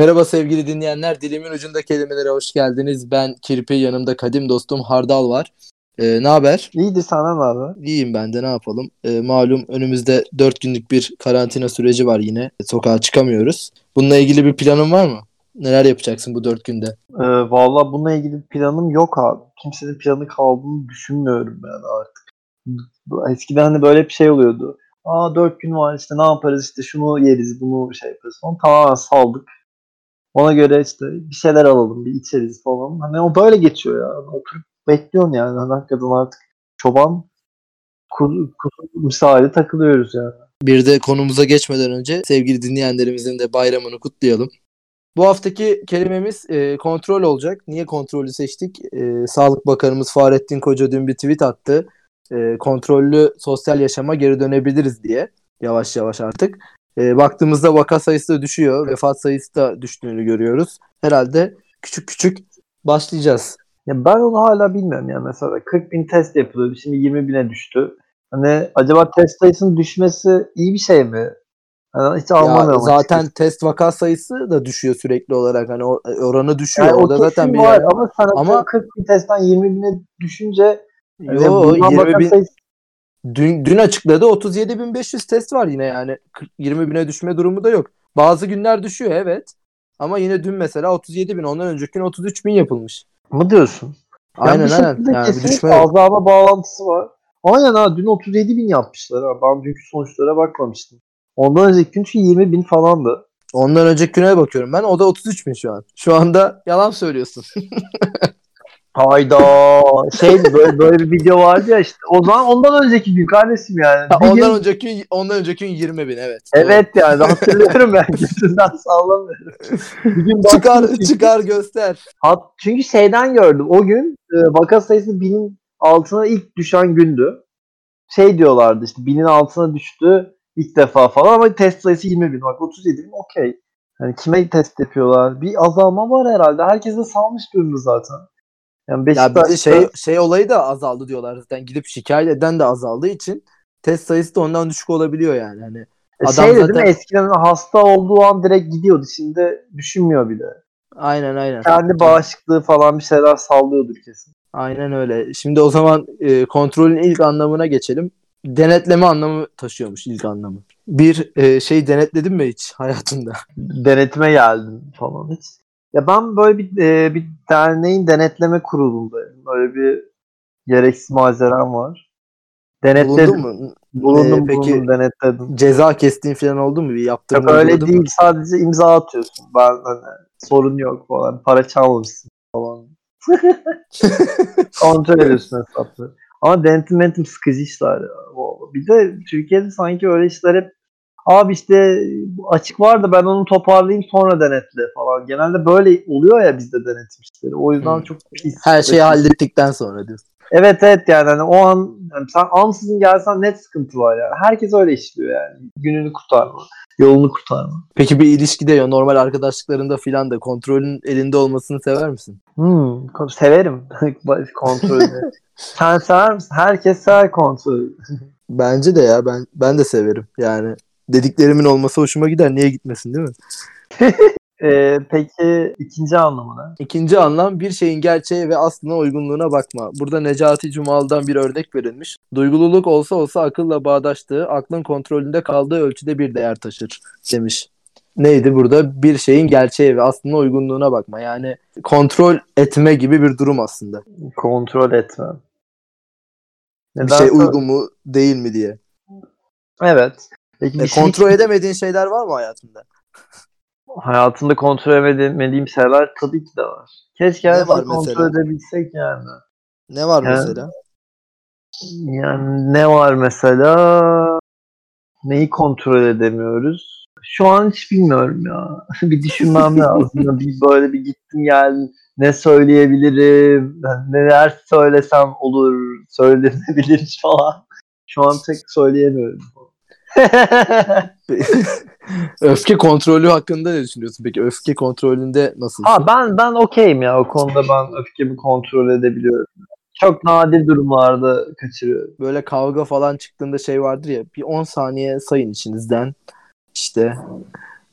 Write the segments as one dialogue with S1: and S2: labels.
S1: Merhaba sevgili dinleyenler. Dilimin ucunda kelimelere hoş geldiniz. Ben Kirpi, yanımda kadim dostum Hardal var. Ee, ne haber?
S2: İyidir sana ne haber?
S1: İyiyim ben de ne yapalım. Ee, malum önümüzde 4 günlük bir karantina süreci var yine. Sokağa çıkamıyoruz. Bununla ilgili bir planın var mı? Neler yapacaksın bu 4 günde?
S2: Ee, Valla bununla ilgili bir planım yok abi. Kimsenin planı kaldığını düşünmüyorum ben artık. Eskiden hani böyle bir şey oluyordu. Aa 4 gün var işte ne yaparız işte şunu yeriz bunu şey yaparız falan. Tamamen saldık. Ona göre işte bir şeyler alalım bir içeriz falan. Hani o böyle geçiyor ya. Oturup bekliyorsun yani. Hani hakikaten artık çoban kuzu, kuzu misali takılıyoruz yani.
S1: Bir de konumuza geçmeden önce sevgili dinleyenlerimizin de bayramını kutlayalım. Bu haftaki kelimemiz e, kontrol olacak. Niye kontrolü seçtik? E, Sağlık Bakanımız Fahrettin Koca dün bir tweet attı. E, kontrollü sosyal yaşama geri dönebiliriz diye. Yavaş yavaş artık. E, baktığımızda vaka sayısı da düşüyor. Vefat sayısı da düştüğünü görüyoruz. Herhalde küçük küçük başlayacağız.
S2: Ya ben onu hala bilmiyorum ya mesela 40 bin test yapılıyordu şimdi 20 bine düştü. Hani acaba test sayısının düşmesi iyi bir şey mi? Hani hiç anlamıyorum.
S1: Zaten açıkçası. test vaka sayısı da düşüyor sürekli olarak. Hani oranı düşüyor.
S2: Yani
S1: o da zaten bir
S2: var
S1: yani.
S2: ama sana ama 40 bin testten 20 bine düşünce
S1: Yo, 20 bin, sayısı... dün, dün açıkladı 37.500 test var yine yani 40, 20 bine düşme durumu da yok. Bazı günler düşüyor evet. Ama yine dün mesela 37 bin ondan önceki gün 33 bin yapılmış.
S2: Mı diyorsun?
S1: Aynen
S2: yani
S1: aynen. Yani
S2: bir düşme azalma bağlantısı var. Aynen ha dün 37 bin yapmışlar ha. Ben dünkü sonuçlara bakmamıştım. Ondan önceki gün 20 bin falandı.
S1: Ondan önceki güne bakıyorum ben. O da 33 bin şu an. Şu anda yalan söylüyorsun.
S2: Hayda şey böyle, böyle bir video vardı ya işte o zaman ondan önceki gün kardeşim yani.
S1: Ha, ondan gün... önceki gün ondan önceki gün 20 bin evet.
S2: Evet doğru. yani hatırlıyorum ben gözünden sallamıyorum.
S1: Bir gün çıkar çıkar göster.
S2: Hat, çünkü şeyden gördüm o gün e, vaka sayısı binin altına ilk düşen gündü. Şey diyorlardı işte binin altına düştü ilk defa falan ama test sayısı 20 bin. Bak 37 bin okey. Yani kime test yapıyorlar? Bir azalma var herhalde. Herkes de salmış durumda zaten.
S1: Yani Beşiktaş'ta... Ya bir de şey, şey olayı da azaldı diyorlar zaten. Gidip şikayet eden de azaldığı için test sayısı da ondan düşük olabiliyor yani. Hani
S2: e adam şey zaten... değil mi? Eskiden hasta olduğu an direkt gidiyordu. Şimdi düşünmüyor bile.
S1: Aynen aynen.
S2: Kendi bağışıklığı falan bir şeyler sallıyordur kesin.
S1: Aynen öyle. Şimdi o zaman e, kontrolün ilk anlamına geçelim. Denetleme anlamı taşıyormuş ilk anlamı. Bir e, şey denetledin mi hiç hayatında?
S2: Denetime geldim falan hiç. Ya ben böyle bir e, bir derneğin denetleme kurulundayım. Böyle bir gereksiz malzemem var.
S1: Denetledim. Bulundun mu?
S2: Bulundum, ee, peki bulundum, denetledim.
S1: Ceza kestiğin falan oldu mu? Bir yaptığın
S2: Yok öyle değil. Mu? Sadece imza atıyorsun. Ben hani sorun yok falan. Para çalmamışsın falan. Kontrol ediyorsun hesapları. Ama denetim denetim sıkıcı işler ya. Bir de Türkiye'de sanki öyle işler hep abi işte açık var da ben onu toparlayayım sonra denetle falan. Genelde böyle oluyor ya bizde denetim işleri. O yüzden hmm. çok pis.
S1: Her şeyi hallettikten sonra diyorsun.
S2: Evet evet yani hani o an yani sen ansızın gelsen net sıkıntı var yani. Herkes öyle işliyor yani. Gününü kurtarma, yolunu kurtarma.
S1: Peki bir ilişkide ya normal arkadaşlıklarında filan da kontrolün elinde olmasını sever misin?
S2: Hmm, severim kontrolü. sen sever misin? Herkes sever kontrolü.
S1: Bence de ya ben ben de severim. Yani dediklerimin olması hoşuma gider. Niye gitmesin değil mi?
S2: Ee, peki ikinci anlamı ne?
S1: İkinci anlam bir şeyin gerçeğe ve aslına uygunluğuna bakma. Burada Necati Cumal'dan bir örnek verilmiş. Duygululuk olsa olsa akılla bağdaştığı, aklın kontrolünde kaldığı ölçüde bir değer taşır demiş. Neydi burada? Bir şeyin gerçeğe ve aslına uygunluğuna bakma. Yani kontrol etme gibi bir durum aslında.
S2: Kontrol etme.
S1: Neden bir şey uygun mu değil mi diye.
S2: Evet.
S1: Peki e, kontrol şey... edemediğin şeyler var mı hayatında?
S2: Hayatımda kontrol edemediğim şeyler tabii ki de var. Keşke her var kontrol edebilsek yani.
S1: Ne var yani, mesela?
S2: Yani ne var mesela? Neyi kontrol edemiyoruz? Şu an hiç bilmiyorum ya. bir düşünmem lazım. bir böyle bir gittim geldim. Ne söyleyebilirim? Neler söylesem olur? Söylenebilir falan. Şu an tek söyleyemiyorum.
S1: öfke kontrolü hakkında ne düşünüyorsun peki? Öfke kontrolünde nasıl?
S2: Ha ben ben okeyim ya o konuda ben öfkemi kontrol edebiliyorum. Çok nadir durumlarda kaçırıyorum.
S1: Böyle kavga falan çıktığında şey vardır ya bir 10 saniye sayın içinizden işte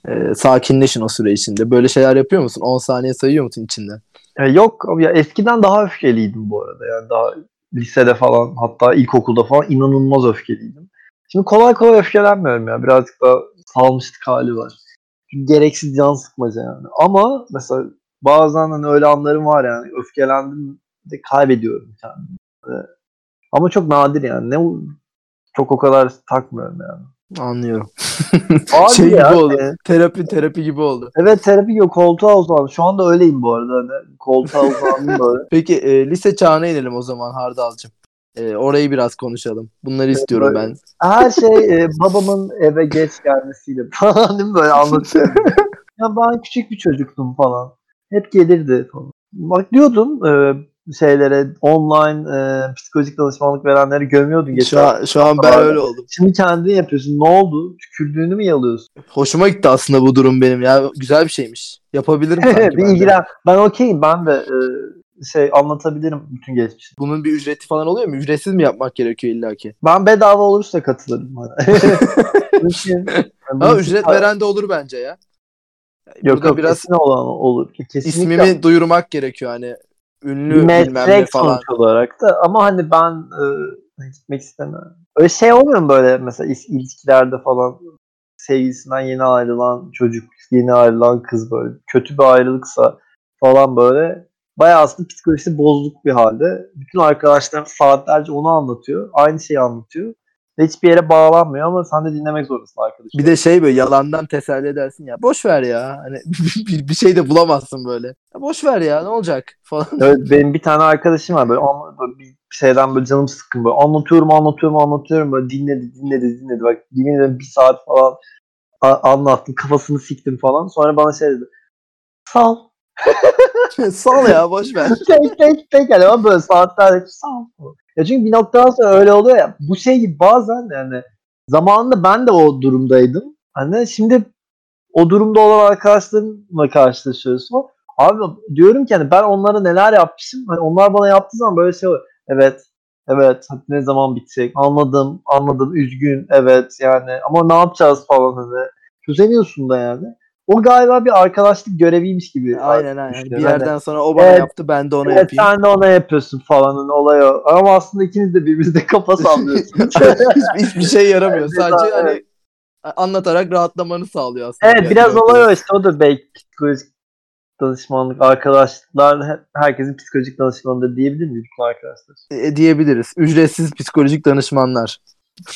S1: e, sakinleşin o süre içinde. Böyle şeyler yapıyor musun? 10 saniye sayıyor musun içinden?
S2: Ya yok ya eskiden daha öfkeliydim bu arada. Yani daha lisede falan hatta ilkokulda falan inanılmaz öfkeliydim. Şimdi kolay kolay öfkelenmiyorum ya. Birazcık daha salmışlık hali var. Gereksiz can sıkmaca yani. Ama mesela bazen hani öyle anlarım var yani. Öfkelendim de kaybediyorum kendimi. Ama çok nadir yani. Ne çok o kadar takmıyorum yani.
S1: Anlıyorum.
S2: Abi
S1: şey
S2: ya,
S1: gibi oldu.
S2: e,
S1: Terapi terapi gibi oldu.
S2: Evet terapi yok. Koltuğa uzandım. Şu anda öyleyim bu arada. Hani koltuğa uzandım böyle.
S1: Peki e, lise çağına inelim o zaman Hardal'cığım. E, orayı biraz konuşalım. Bunları istiyorum
S2: böyle-
S1: ben.
S2: Her şey e, babamın eve geç gelmesiyle falan değil mi böyle anlatıyorum. ya ben küçük bir çocuktum falan. Hep gelirdi falan. Bak diyordum e, şeylere online e, psikolojik danışmanlık verenleri gömüyordun
S1: Şu
S2: geçen.
S1: an, şu an ben öyle oldum.
S2: Şimdi kendin yapıyorsun. Ne oldu? Tükürdüğünü mü yalıyorsun?
S1: Hoşuma gitti aslında bu durum benim ya. Güzel bir şeymiş. Yapabilirim sanki
S2: bir
S1: ben
S2: ilgilen. Ben okeyim. Ben de e, şey anlatabilirim bütün geçmişi.
S1: Bunun bir ücreti falan oluyor mu? Ücretsiz mi yapmak gerekiyor illaki?
S2: Ben bedava olursa katılırım.
S1: Ama ücret veren de olur bence ya.
S2: Yok
S1: Burada
S2: yok
S1: biraz
S2: kesin olan olur. Kesinlikle
S1: ismimi duyurmak gerekiyor hani. Ünlü
S2: bir
S1: bilmem ne
S2: meslek
S1: falan.
S2: sonuç olarak da ama hani ben e, gitmek istemem. Öyle şey olmuyor mu böyle mesela ilişkilerde falan sevgilisinden yeni ayrılan çocuk, yeni ayrılan kız böyle kötü bir ayrılıksa falan böyle bayağı aslında psikolojisi bozuk bir halde. Bütün arkadaşlar saatlerce onu anlatıyor. Aynı şeyi anlatıyor. Ve hiçbir yere bağlanmıyor ama sen de dinlemek zorundasın arkadaşım.
S1: Bir de şey böyle yalandan teselli edersin ya. Boş ver ya. Hani bir, bir şey de bulamazsın böyle. Ya boş ver ya ne olacak falan.
S2: Evet, benim bir tane arkadaşım var böyle, anla- böyle bir şeyden böyle canım sıkkın böyle anlatıyorum anlatıyorum anlatıyorum böyle dinledi dinledi dinledi bak yemin ederim bir saat falan anlattım kafasını siktim falan sonra bana şey dedi sal
S1: Sal ya boş ver.
S2: tek tek tek yani ama böyle saatlerce sal ya çünkü bir noktadan sonra öyle oluyor ya bu şey gibi bazen yani zamanında ben de o durumdaydım hani şimdi o durumda olan arkadaşlarımla karşılaşıyoruz falan. Abi diyorum ki hani ben onlara neler yapmışım. Hani onlar bana yaptığı zaman böyle şey oluyor. Evet. Evet. Hadi ne zaman bitecek? Anladım. Anladım. Üzgün. Evet. Yani ama ne yapacağız falan hani. Çözemiyorsun da yani. O galiba bir arkadaşlık göreviymiş gibi.
S1: Aynen aynen. Bir yerden sonra o bana
S2: Evet.
S1: yaptı ben de ona
S2: evet,
S1: yapayım.
S2: sen de ona yapıyorsun falan hani olay o. Ama aslında ikiniz de birbirinize kafa sallıyorsunuz.
S1: Hiç, hiçbir şey yaramıyor. Sadece hani anlatarak rahatlamanı sağlıyor aslında.
S2: Evet
S1: bir
S2: biraz
S1: yerden
S2: olay o işte o da belki psikolojik danışmanlık arkadaşlar he- herkesin psikolojik danışmanıdır diyebilir miyiz bütün arkadaşlar?
S1: E, diyebiliriz. Ücretsiz psikolojik danışmanlar.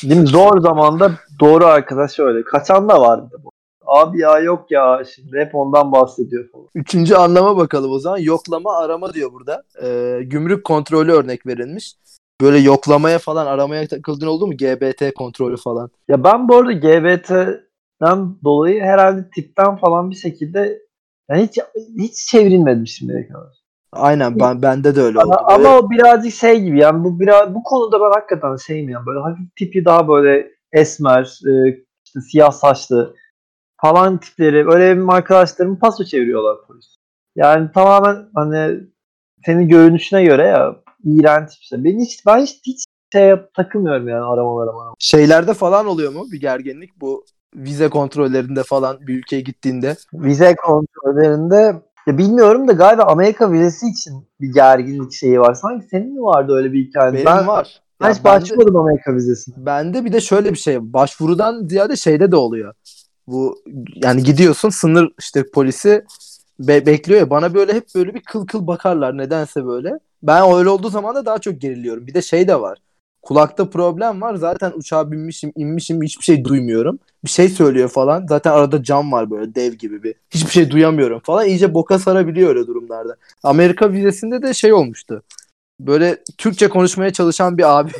S2: Değil mi? Zor zamanda doğru arkadaş öyle. Kaçan da vardı. bu. Abi ya yok ya şimdi hep ondan bahsediyor falan.
S1: Üçüncü anlama bakalım o zaman. Yoklama arama diyor burada. Ee, gümrük kontrolü örnek verilmiş. Böyle yoklamaya falan aramaya takıldın oldu mu? GBT kontrolü falan.
S2: Ya ben bu arada GBT'den dolayı herhalde tipten falan bir şekilde yani hiç hiç çevrilmedim şimdiye kadar.
S1: Aynen ben bende de öyle oldu.
S2: Ama,
S1: Böyle-
S2: ama o birazcık şey gibi yani bu biraz bu konuda ben hakikaten şeyim yani böyle hafif tipi daha böyle esmer, e, işte siyah saçlı falan tipleri öyle benim arkadaşlarım paso çeviriyorlar polis. Yani tamamen hani senin görünüşüne göre ya iğrenç işte. Ben hiç ben hiç, hiç şey yap, takılmıyorum yani aramalara aramalara.
S1: Şeylerde falan oluyor mu bir gerginlik? Bu vize kontrollerinde falan bir ülkeye gittiğinde.
S2: Vize kontrollerinde ya bilmiyorum da galiba Amerika vizesi için bir gerginlik şeyi var. Sanki senin mi vardı öyle bir hikaye?
S1: Benim
S2: ben,
S1: var.
S2: ben
S1: Ya
S2: hiç başvurmadım Amerika vizesine.
S1: Bende bir de şöyle bir şey başvurudan ziyade şeyde de oluyor. Bu yani gidiyorsun sınır işte polisi be- bekliyor ya bana böyle hep böyle bir kıl kıl bakarlar nedense böyle. Ben öyle olduğu zaman da daha çok geriliyorum. Bir de şey de var. Kulakta problem var. Zaten uçağa binmişim, inmişim hiçbir şey duymuyorum. Bir şey söylüyor falan. Zaten arada cam var böyle dev gibi bir. Hiçbir şey duyamıyorum falan. İyice boka sarabiliyor öyle durumlarda. Amerika vizesinde de şey olmuştu. Böyle Türkçe konuşmaya çalışan bir abi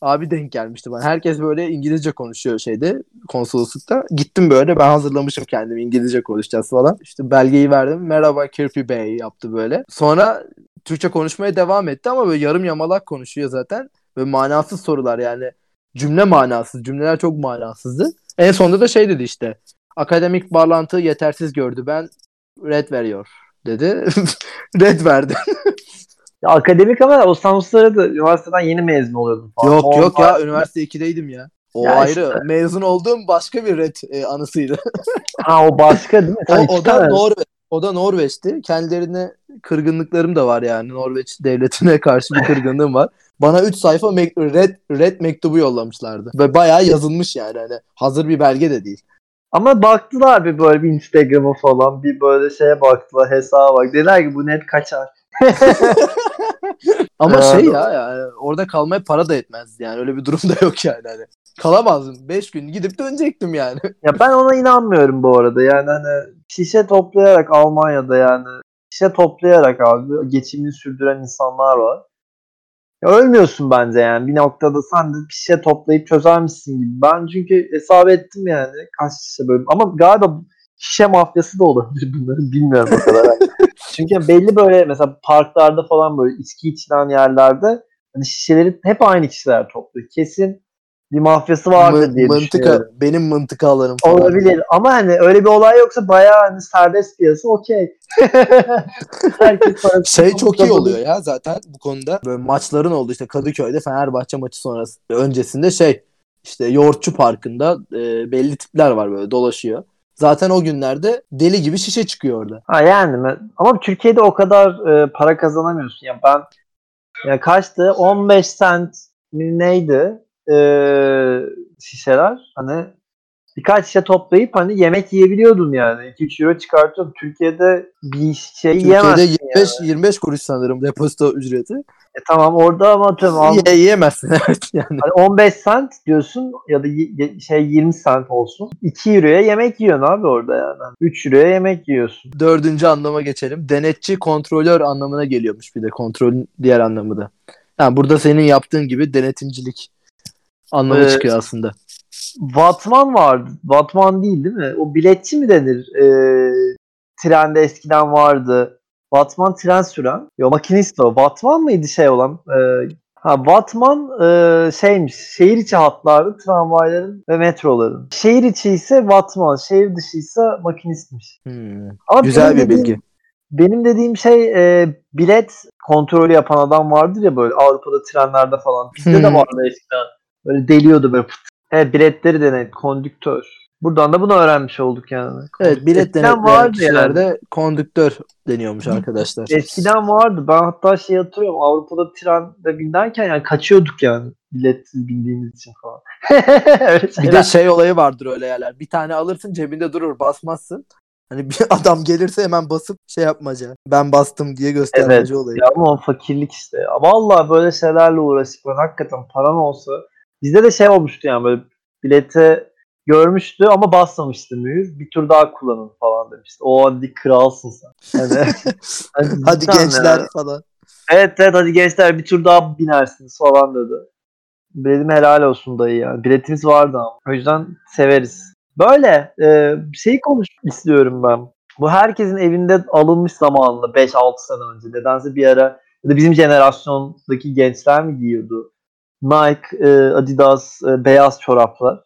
S1: abi denk gelmişti bana. Herkes böyle İngilizce konuşuyor şeyde konsoloslukta. Gittim böyle ben hazırlamışım kendimi İngilizce konuşacağız falan. İşte belgeyi verdim. Merhaba Kirpi Bey yaptı böyle. Sonra Türkçe konuşmaya devam etti ama böyle yarım yamalak konuşuyor zaten. Ve manasız sorular yani. Cümle manasız. Cümleler çok manasızdı. En sonunda da şey dedi işte. Akademik bağlantı yetersiz gördü. Ben red veriyor dedi. red verdi.
S2: Ya akademik ama o Samsun'da da üniversiteden yeni mezun oluyordum falan.
S1: yok yok ya üniversite 2'deydim ya. O
S2: Ya
S1: ayrı.
S2: işte.
S1: Mezun olduğum başka bir red e, anısıydı.
S2: Ha o başka değil mi?
S1: o,
S2: Sen
S1: o da Norveç. O da Norveç'ti. Kendilerine kırgınlıklarım da var yani. Norveç devletine karşı bir kırgınlığım var. Bana 3 sayfa mek- red red mektubu yollamışlardı. Ve bayağı yazılmış yani. Hani hazır bir belge de değil.
S2: Ama baktılar bir böyle bir Instagram'a falan bir böyle şeye baktılar hesaba bak. Dediler ki bu net kaçar.
S1: Ama şey ya yani orada kalmaya para da etmez yani öyle bir durum da yok yani hani. Kalamazdım. 5 gün gidip dönecektim yani.
S2: Ya ben ona inanmıyorum bu arada. Yani hani şişe toplayarak Almanya'da yani şişe toplayarak abi geçimini sürdüren insanlar var. Ya ölmüyorsun bence yani. Bir noktada sen de bir şişe toplayıp çözermişsin gibi. Ben çünkü hesap ettim yani kaç şişe böyle. Ama galiba şişe mafyası da olabilir bunların. Bilmiyorum o kadar. çünkü belli böyle mesela parklarda falan böyle içki içilen yerlerde hani şişeleri hep aynı kişiler topluyor. Kesin bir mafyası vardır
S1: Mı-
S2: diye
S1: mıntıka,
S2: düşünüyorum.
S1: benim mıntıkalarım falan.
S2: Olabilir ama hani öyle bir olay yoksa bayağı hani serbest piyasa okey.
S1: Şey çok iyi oluyor ya zaten bu konuda. Böyle maçların oldu işte Kadıköy'de Fenerbahçe maçı sonrası öncesinde şey işte Yoğurtçu Parkı'nda e, belli tipler var böyle dolaşıyor. Zaten o günlerde deli gibi şişe çıkıyor orada.
S2: Ha yani ama Türkiye'de o kadar e, para kazanamıyorsun. Ya ben ya kaçtı? 15 cent neydi? E, şişeler. Hani birkaç şişe toplayıp hani yemek yiyebiliyordun yani. 2-3 euro çıkartıyordun. Türkiye'de bir şey
S1: Türkiye'de
S2: yiyemezsin
S1: 25 25 kuruş sanırım depozito ücreti.
S2: E tamam orada ama atıyorum al-
S1: Ye, yiyemezsin evet yani.
S2: Hani 15 cent diyorsun ya da şey 20 cent olsun. 2 euroya yemek yiyorsun abi orada yani. 3 euroya yemek yiyorsun.
S1: Dördüncü anlama geçelim. Denetçi, kontrolör anlamına geliyormuş bir de kontrolün diğer anlamı da. Yani burada senin yaptığın gibi denetimcilik anlamı
S2: Evet.
S1: çıkıyor aslında.
S2: Vatman vardı. Vatman değil değil mi? O biletçi mi denir? Ee, trende eskiden vardı. Vatman tren süren. Yo makinist o. Vatman mıydı şey olan? Ee, ha Vatman e, şeymiş. Şehir içi hatların, tramvayların ve metroların. Şehir içi ise Vatman. Şehir dışı ise makinistmiş.
S1: Hmm.
S2: Ama
S1: Güzel bir
S2: dediğim-
S1: bilgi.
S2: Benim dediğim şey e, bilet kontrolü yapan adam vardır ya böyle Avrupa'da trenlerde falan. Bizde de
S1: Hmm.
S2: vardı eskiden. Böyle deliyordu böyle. pıt. Evet biletleri denet. Kondüktör. Buradan da bunu öğrenmiş olduk yani.
S1: Evet bilet denetleyen kişilerde
S2: yani.
S1: kondüktör deniyormuş arkadaşlar.
S2: Eskiden vardı. Ben hatta şey hatırlıyorum. Avrupa'da trende binerken yani kaçıyorduk yani. Biletsiz bindiğimiz için falan.
S1: Bir de şey olayı vardır öyle yerler. Bir tane alırsın cebinde durur basmazsın. Hani bir adam gelirse hemen basıp şey yapmaca. Ben bastım diye göstermece olayı.
S2: Ya ama o fakirlik işte. Ya Vallahi böyle şeylerle uğraşıp ben hakikaten paran olsa bizde de şey olmuştu yani böyle bilete görmüştü ama basmamıştı mühür. Bir tur daha kullanın falan demişti. O hadi kralsın sen. Hani, hani
S1: Hadi
S2: cidden
S1: gençler
S2: ya.
S1: falan.
S2: Evet evet hadi gençler bir tur daha binersiniz falan dedi. Dedim helal olsun dayı ya. Biletimiz vardı ama. O yüzden severiz. Böyle e, şeyi konuşmak istiyorum ben. Bu herkesin evinde alınmış zamanında 5-6 sene önce. Nedense bir ara ya da bizim jenerasyondaki gençler mi giyiyordu? Nike, e, Adidas, e, beyaz çoraplar.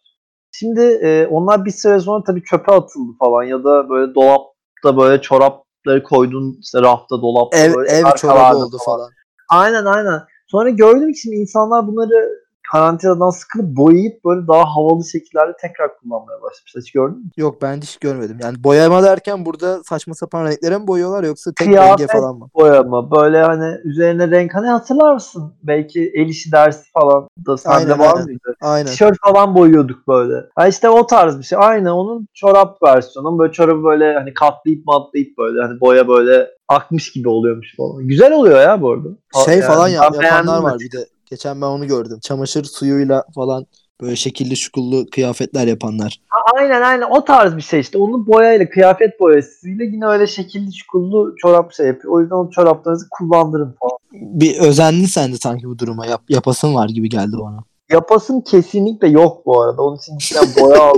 S2: Şimdi e, onlar bir süre sonra tabii çöpe atıldı falan ya da böyle dolapta böyle çorapları koydun işte rafta dolapta
S1: Ev,
S2: böyle
S1: ev çorabı oldu falan.
S2: Aynen aynen. Sonra gördüm ki şimdi insanlar bunları karantinadan sıkılıp boyayıp böyle daha havalı şekillerde tekrar kullanmaya başlamışlar. Hiç gördün mü?
S1: Yok ben hiç görmedim. Yani boyama derken burada saçma sapan renklere mi boyuyorlar yoksa tek
S2: Kıyafet
S1: renge falan mı?
S2: Boyama. Böyle hani üzerine renk hani hatırlar mısın? Belki el işi dersi falan da sende
S1: Aynen,
S2: var
S1: aynen.
S2: mıydı?
S1: Aynen.
S2: Tişört falan boyuyorduk böyle. Ha işte o tarz bir şey. Aynı onun çorap versiyonu. Böyle çorabı böyle hani katlayıp matlayıp böyle hani boya böyle akmış gibi oluyormuş falan. Güzel oluyor ya bu arada.
S1: Şey
S2: Yani
S1: falan ya- yapanlar var bir de. Geçen ben onu gördüm. Çamaşır suyuyla falan böyle şekilli şukullu kıyafetler yapanlar.
S2: Aynen aynen o tarz bir şey işte. Onun boyayla, kıyafet boyasıyla yine öyle şekilli çukurlu çorap şey yapıyor. O yüzden o çoraplarınızı kullandırın falan.
S1: Bir özendin sen de sanki bu duruma. Yap, yapasın var gibi geldi bana.
S2: Yapasım kesinlikle yok bu arada. Onun için işte boya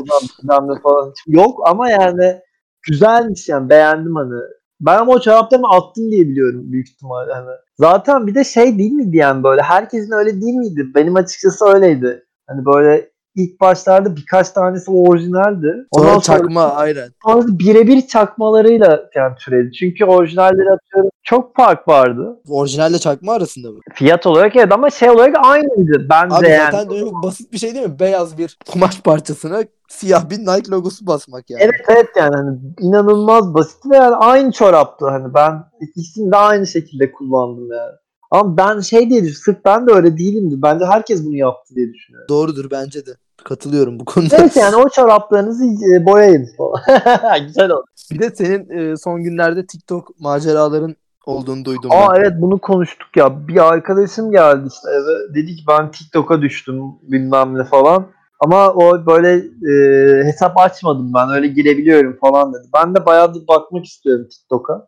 S2: ne falan. Yok ama yani güzelmiş yani beğendim hani. Ben ama o çoraplarımı attım diye biliyorum büyük ihtimalle hani. Zaten bir de şey değil miydi yani böyle herkesin öyle değil miydi? Benim açıkçası öyleydi. Hani böyle ilk başlarda birkaç tanesi orijinaldi.
S1: Sonra
S2: Ondan sonra
S1: çakma aynen.
S2: birebir çakmalarıyla yani türedi. Çünkü orijinalleri atıyorum çok fark vardı.
S1: Orijinalle çakma arasında mı?
S2: Fiyat olarak evet ama şey olarak aynıydı. Bence
S1: Abi
S2: yani.
S1: zaten çok basit bir şey değil mi? Beyaz bir kumaş parçasına siyah bir Nike logosu basmak yani.
S2: Evet evet yani hani inanılmaz basit ve yani aynı çoraptı hani ben ikisini de aynı şekilde kullandım yani. Ama ben şey diye düşünüyorum sırf ben de öyle değilimdi. Bence herkes bunu yaptı diye düşünüyorum.
S1: Doğrudur bence de. Katılıyorum bu konuda.
S2: Neyse yani o çoraplarınızı e, boyayın falan. Güzel oldu.
S1: Bir de senin e, son günlerde TikTok maceraların olduğunu duydum
S2: Aa
S1: ben.
S2: evet bunu konuştuk ya. Bir arkadaşım geldi işte eve. Dedi ki ben TikTok'a düştüm bilmem ne falan. Ama o böyle e, hesap açmadım ben. Öyle girebiliyorum falan dedi. Ben de bayağıdır bakmak istiyorum TikTok'a.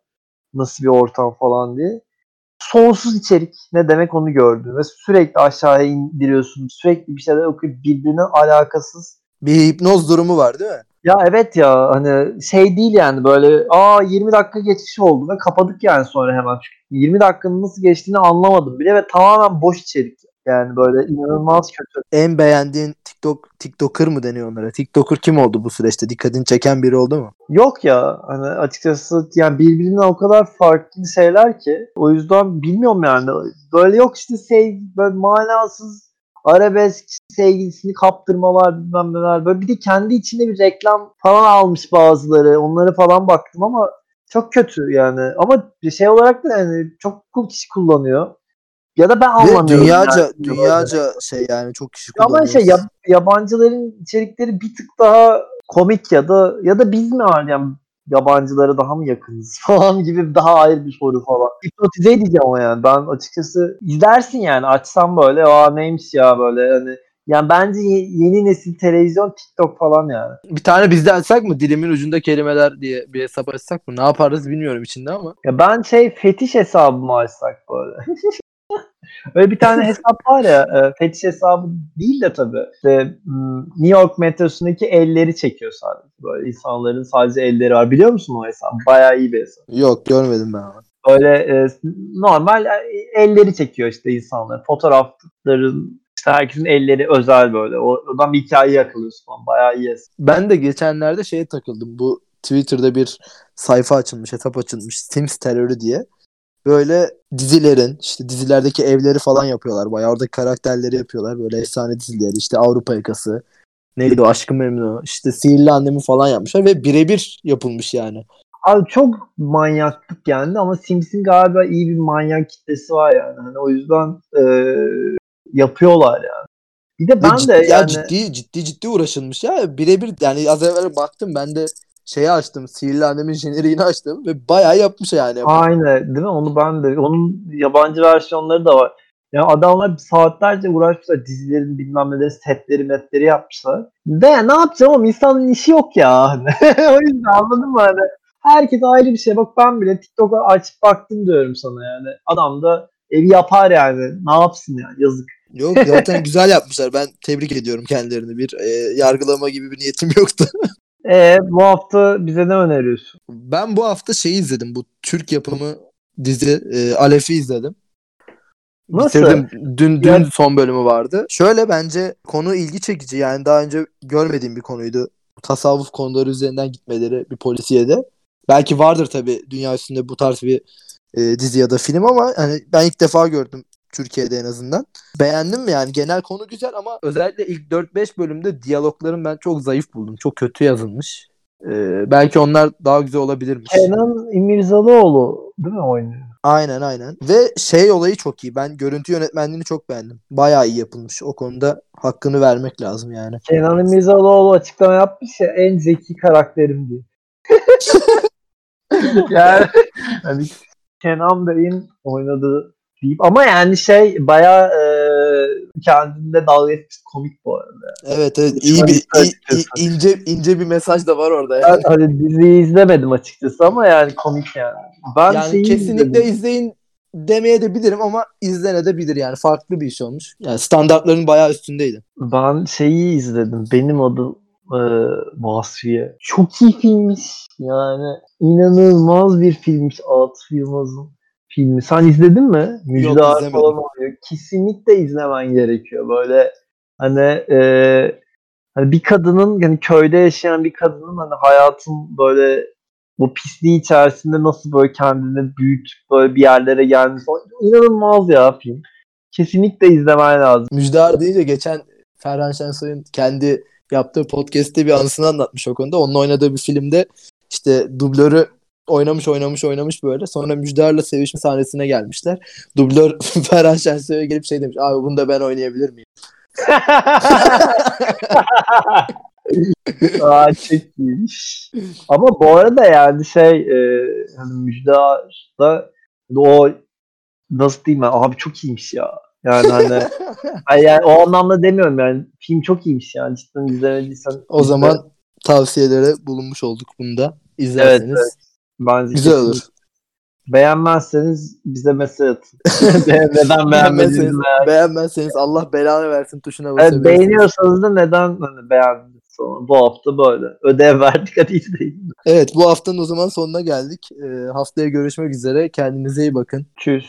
S2: Nasıl bir ortam falan diye. Sonsuz içerik ne demek onu gördüm. Ve sürekli aşağıya indiriyorsun. Sürekli bir şeyler okuyup birbirine alakasız
S1: Bir hipnoz durumu var değil mi?
S2: ya evet ya hani şey değil yani böyle aa 20 dakika geçiş oldu ve kapadık yani sonra hemen. Çünkü 20 dakikanın nasıl geçtiğini anlamadım bile ve tamamen boş içerik. Yani böyle inanılmaz kötü.
S1: En beğendiğin TikTok TikToker mı deniyor onlara? TikToker kim oldu bu süreçte? Dikkatini çeken biri oldu mu?
S2: Yok ya hani açıkçası yani birbirinden o kadar farklı şeyler ki o yüzden bilmiyorum yani. Böyle yok işte sev böyle manasız arabesk sevgilisini kaptırmalar bilmem neler. Böyle bir de kendi içinde bir reklam falan almış bazıları. Onlara falan baktım ama çok kötü yani. Ama bir şey olarak da yani çok cool kişi kullanıyor. Ya da ben
S1: Ve
S2: anlamıyorum.
S1: dünyaca
S2: yani.
S1: dünyaca şey yani çok kişi
S2: Ama şey yab- yabancıların içerikleri bir tık daha komik ya da ya da biz mi var yani yabancılara daha mı yakınız falan gibi daha ayrı bir soru falan. Hipnotize edeceğim ama yani ben açıkçası izlersin yani açsam böyle aa neymiş ya böyle hani yani bence ye- yeni nesil televizyon TikTok falan yani.
S1: Bir tane bizde açsak mı? Dilimin ucunda kelimeler diye bir hesap açsak mı? Ne yaparız bilmiyorum içinde ama.
S2: Ya ben şey fetiş hesabımı açsak böyle. Öyle bir tane hesap var ya e, fetiş hesabı değil de tabii. İşte, m, New York metrosundaki elleri çekiyor sadece. Böyle insanların sadece elleri var. Biliyor musun o hesabı? Bayağı iyi bir hesap.
S1: Yok görmedim ben ama.
S2: Böyle e, normal e, elleri çekiyor işte insanlar. Fotoğrafların işte herkesin elleri özel böyle. O- Oradan bir hikaye yakalıyorsun falan. Bayağı iyi hesap.
S1: Ben de geçenlerde şeye takıldım. Bu Twitter'da bir sayfa açılmış, hesap açılmış. Sims terörü diye. Böyle dizilerin, işte dizilerdeki evleri falan yapıyorlar. Bayağı oradaki karakterleri yapıyorlar. Böyle efsane dizileri, işte Avrupa Yakası. Neydi o? Aşkı Memnu. İşte Sihirli Annemi falan yapmışlar ve birebir yapılmış yani.
S2: Abi çok manyaklık geldi ama Sims'in galiba iyi bir manyak kitlesi var yani. Hani o yüzden e, yapıyorlar yani. Bir de ben
S1: cid-
S2: de
S1: ya
S2: yani
S1: ciddi ciddi ciddi uğraşılmış ya. Birebir yani az evvel baktım ben de şeyi açtım. Sihirli Annem'in jeneriğini açtım ve bayağı yapmış yani.
S2: aynı değil mi? Onu ben de onun yabancı versiyonları da var. Yani adamlar saatlerce uğraşmışlar dizilerin bilmem neleri setleri metleri yapmışlar. De ya ne yapacağım ama insanın işi yok ya. O yüzden anladın mı hani? Herkes ayrı bir şey. Bak ben bile TikTok'a açıp baktım diyorum sana yani. Adam da evi yapar yani. Ne yapsın yani yazık.
S1: Yok zaten güzel yapmışlar. Ben tebrik ediyorum kendilerini. Bir e, yargılama gibi bir niyetim yoktu.
S2: E bu hafta bize ne öneriyorsun?
S1: Ben bu hafta şeyi izledim. Bu Türk yapımı dizi e, Alef'i izledim.
S2: Nasıl?
S1: Bitirdim. Dün dün
S2: Ya-
S1: son bölümü vardı. Şöyle bence konu ilgi çekici. Yani daha önce görmediğim bir konuydu. Tasavvuf konuları üzerinden gitmeleri bir polisiyede. Belki vardır tabii dünya üstünde bu tarz bir e, dizi ya da film ama hani ben ilk defa gördüm Türkiye'de en azından. Beğendim yani genel konu güzel ama özellikle ilk 4-5 bölümde diyalogların ben çok zayıf buldum. Çok kötü yazılmış. E, belki onlar daha güzel olabilirmiş.
S2: Kenan İmirzalıoğlu değil mi oynuyor?
S1: Aynen aynen. Ve şey olayı çok iyi. Ben görüntü yönetmenliğini çok beğendim. Bayağı iyi yapılmış. O konuda hakkını vermek lazım yani.
S2: Kenan İmirzalıoğlu açıklama yapmış ya en zeki karakterim diye. yani hani Kenan Bey'in oynadığı deyip ama yani şey bayağı e, kendinde dalga etmiş komik bu arada.
S1: Evet evet iyi bir iyi- iyi- ince ince bir mesaj da var orada yani.
S2: Ben hani diziyi izlemedim açıkçası ama yani komik yani. Ben
S1: Yani
S2: şeyi
S1: kesinlikle
S2: izledim.
S1: izleyin demeye de bilirim ama izlenebilir yani farklı bir iş olmuş. Yani standartların bayağı üstündeydi.
S2: Ben şeyi izledim. Benim adım e, Vasfiye. Çok iyi filmmiş. Yani inanılmaz bir filmmiş Atıf Yılmaz'ın filmi. Sen izledin mi? Müjde Ar
S1: izlemedim.
S2: falan oluyor. Kesinlikle izlemen gerekiyor. Böyle hani e, Hani bir kadının yani köyde yaşayan bir kadının hani hayatın böyle bu pisliği içerisinde nasıl böyle kendini büyütüp böyle bir yerlere gelmesi inanılmaz ya film. Kesinlikle izlemen lazım.
S1: Müjdar deyince geçen Ferhan Şensoy'un kendi yaptığı podcast'te bir anısını anlatmış o konuda. Onun oynadığı bir filmde işte dublörü oynamış oynamış oynamış böyle. Sonra Müjdar'la sevişme sahnesine gelmişler. Dublör Ferhan Şensoy'a gelip şey demiş. Abi bunu da ben oynayabilir miyim?
S2: Aa çok iyiymiş. Ama bu arada yani şey e, hani Müjdar'da o nasıl diyeyim ben abi çok iyiymiş ya. Yani hani yani o anlamda demiyorum yani film çok iyiymiş yani cidden izlemediysen.
S1: O zaman tavsiyelere bulunmuş olduk bunda. İzlerseniz.
S2: Evet, evet. Bence
S1: Güzel olur.
S2: Beğenmezseniz bize mesaj atın. neden beğenmediğinizi
S1: Beğenmezseniz, Allah belanı versin tuşuna
S2: Evet,
S1: basabilirsiniz.
S2: beğeniyorsanız da neden hani beğendiniz sonra. Bu hafta böyle. Ödev verdik hadi izleyin.
S1: Evet bu haftanın o zaman sonuna geldik. Ee, haftaya görüşmek üzere. Kendinize iyi bakın.
S2: Tschüss.